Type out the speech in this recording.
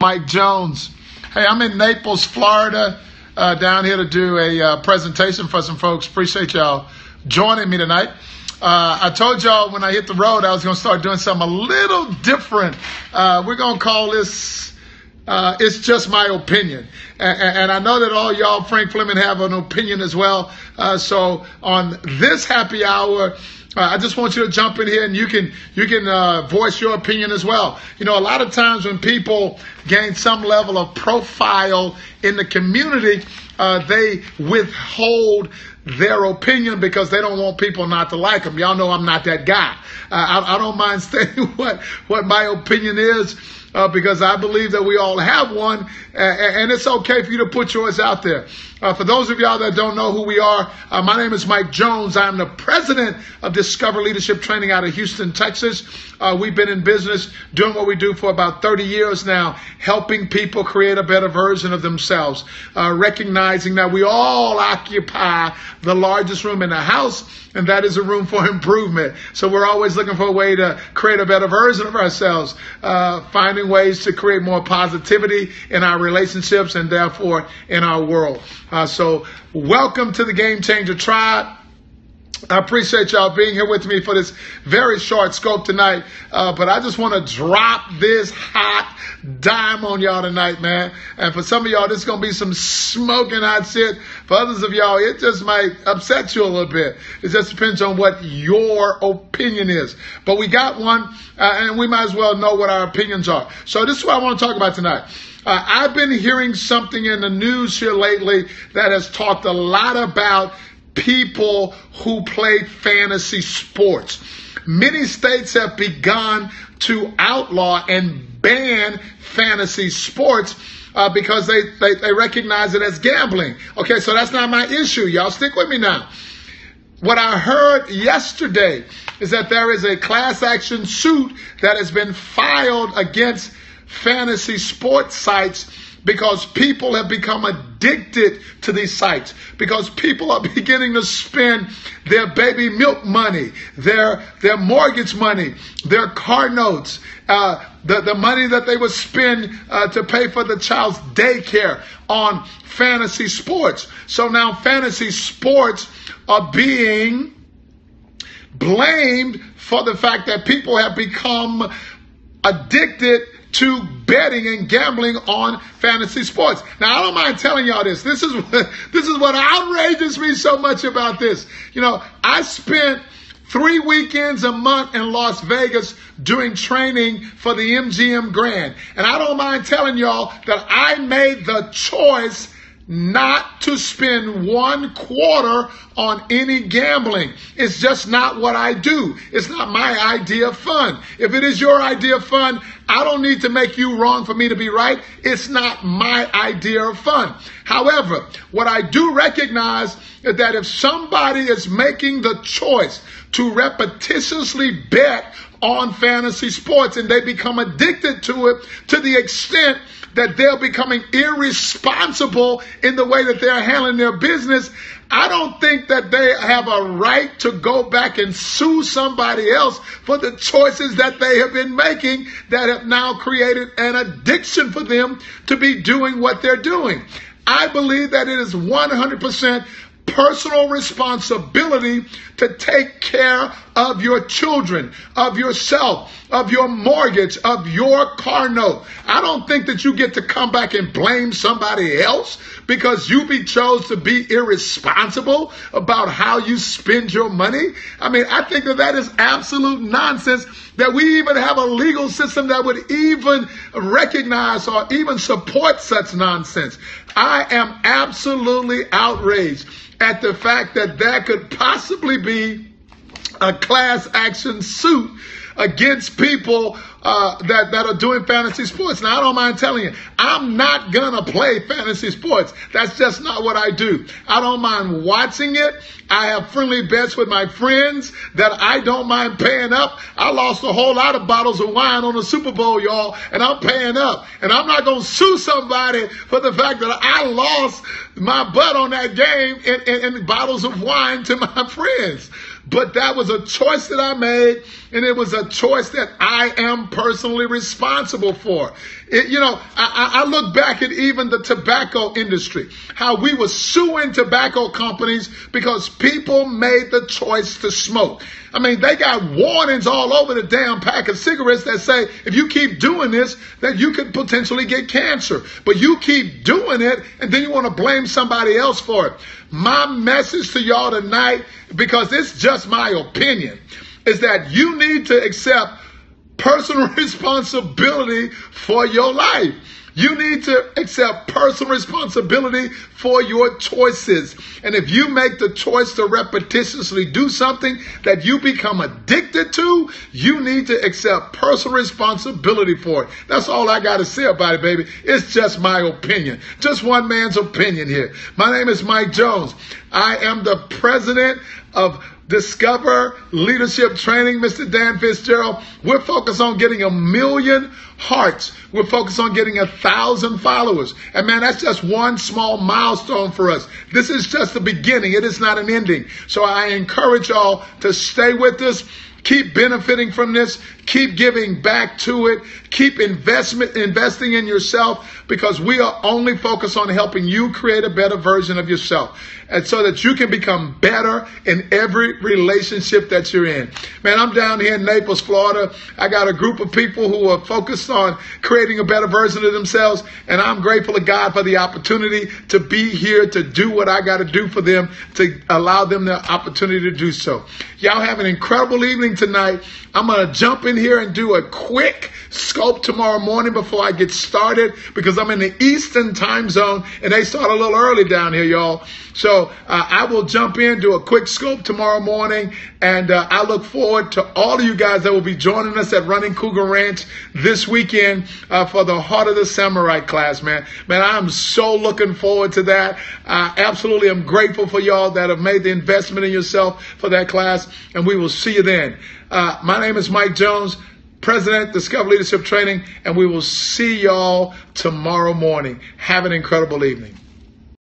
Mike Jones. Hey, I'm in Naples, Florida, uh, down here to do a uh, presentation for some folks. Appreciate y'all joining me tonight. Uh, I told y'all when I hit the road I was going to start doing something a little different. Uh, we're going to call this uh, It's Just My Opinion. And, and, I know that all y'all, Frank Fleming, have an opinion as well. Uh, so on this happy hour, uh, I just want you to jump in here and you can you can uh, voice your opinion as well. You know, a lot of times when people gain some level of profile in the community, uh, they withhold their opinion because they don't want people not to like them. Y'all know I'm not that guy. Uh, I, I, don't mind saying what what my opinion is uh, because I believe that we all have one, and it's okay for you to put yours out there. Uh, for those of y'all that don't know who we are, uh, my name is Mike Jones. I'm the president of Discover Leadership Training out of Houston, Texas. Uh, we've been in business doing what we do for about 30 years now, helping people create a better version of themselves, uh, recognizing that we all occupy the largest room in the house, and that is a room for improvement. So we're always looking for a way to create a better version of ourselves, uh, finding ways to create more positivity in our relationships and therefore in our world. Uh, so, welcome to the Game Changer Tribe. I appreciate y'all being here with me for this very short scope tonight. Uh, but I just want to drop this hot dime on y'all tonight, man. And for some of y'all, this is going to be some smoking hot shit. For others of y'all, it just might upset you a little bit. It just depends on what your opinion is. But we got one, uh, and we might as well know what our opinions are. So this is what I want to talk about tonight. Uh, I've been hearing something in the news here lately that has talked a lot about people who play fantasy sports. Many states have begun to outlaw and ban fantasy sports. Uh, because they, they, they recognize it as gambling. Okay, so that's not my issue. Y'all stick with me now. What I heard yesterday is that there is a class action suit that has been filed against fantasy sports sites because people have become addicted to these sites. Because people are beginning to spend their baby milk money their their mortgage money their car notes uh, the, the money that they would spend uh, to pay for the child's daycare on fantasy sports. So now fantasy sports are being blamed for the fact that people have become addicted to betting and gambling on fantasy sports. Now, I don't mind telling y'all this. This is what, this is what outrages me so much about this. You know, I spent three weekends a month in Las Vegas doing training for the MGM Grand. And I don't mind telling y'all that I made the choice not to spend one quarter on any gambling. It's just not what I do. It's not my idea of fun. If it is your idea of fun, I don't need to make you wrong for me to be right. It's not my idea of fun. However, what I do recognize is that if somebody is making the choice to repetitiously bet on fantasy sports and they become addicted to it to the extent that they're becoming irresponsible in the way that they're handling their business, I don't think that they have a right to go back and sue somebody else for the choices that they have been making that have now created an addiction for them to be doing what they're doing. I believe that it is 100% personal responsibility to take care of your children, of yourself, of your mortgage, of your car note. I don't think that you get to come back and blame somebody else because you be chose to be irresponsible about how you spend your money. I mean, I think that that is absolute nonsense that we even have a legal system that would even recognize or even support such nonsense. I am absolutely outraged at the fact that that could possibly be a class action suit against people uh, that, that are doing fantasy sports. Now, I don't mind telling you, I'm not going to play fantasy sports. That's just not what I do. I don't mind watching it. I have friendly bets with my friends that I don't mind paying up. I lost a whole lot of bottles of wine on the Super Bowl, y'all, and I'm paying up. And I'm not going to sue somebody for the fact that I lost my butt on that game and bottles of wine to my friends. But that was a choice that I made, and it was a choice that I am personally responsible for. It, you know, I, I look back at even the tobacco industry, how we were suing tobacco companies because people made the choice to smoke. I mean, they got warnings all over the damn pack of cigarettes that say if you keep doing this, that you could potentially get cancer. But you keep doing it, and then you want to blame somebody else for it. My message to y'all tonight, because it's just my opinion, is that you need to accept personal responsibility for your life. You need to accept personal responsibility for your choices. And if you make the choice to repetitiously do something that you become addicted to, you need to accept personal responsibility for it. That's all I got to say about it, baby. It's just my opinion. Just one man's opinion here. My name is Mike Jones. I am the president of Discover Leadership Training, Mr. Dan Fitzgerald. We're focused on getting a million hearts. We're focused on getting a thousand followers. And man, that's just one small milestone for us. This is just the beginning. It is not an ending. So I encourage y'all to stay with us. Keep benefiting from this. Keep giving back to it. Keep investment, investing in yourself because we are only focused on helping you create a better version of yourself and so that you can become better in every relationship that you're in. Man, I'm down here in Naples, Florida. I got a group of people who are focused on creating a better version of themselves. And I'm grateful to God for the opportunity to be here to do what I got to do for them to allow them the opportunity to do so. Y'all have an incredible evening tonight. I'm going to jump in here and do a quick scope tomorrow morning before I get started because I'm in the Eastern time zone and they start a little early down here, y'all. So uh, I will jump in, do a quick scope tomorrow morning, and uh, I look forward to all of you guys that will be joining us at Running Cougar Ranch this weekend uh, for the Heart of the Samurai class, man. Man, I'm so looking forward to that. I absolutely am grateful for y'all that have made the investment in yourself for that class, and we will see you then. Uh, my name is Mike Jones. President, Discover Leadership Training, and we will see y'all tomorrow morning. Have an incredible evening.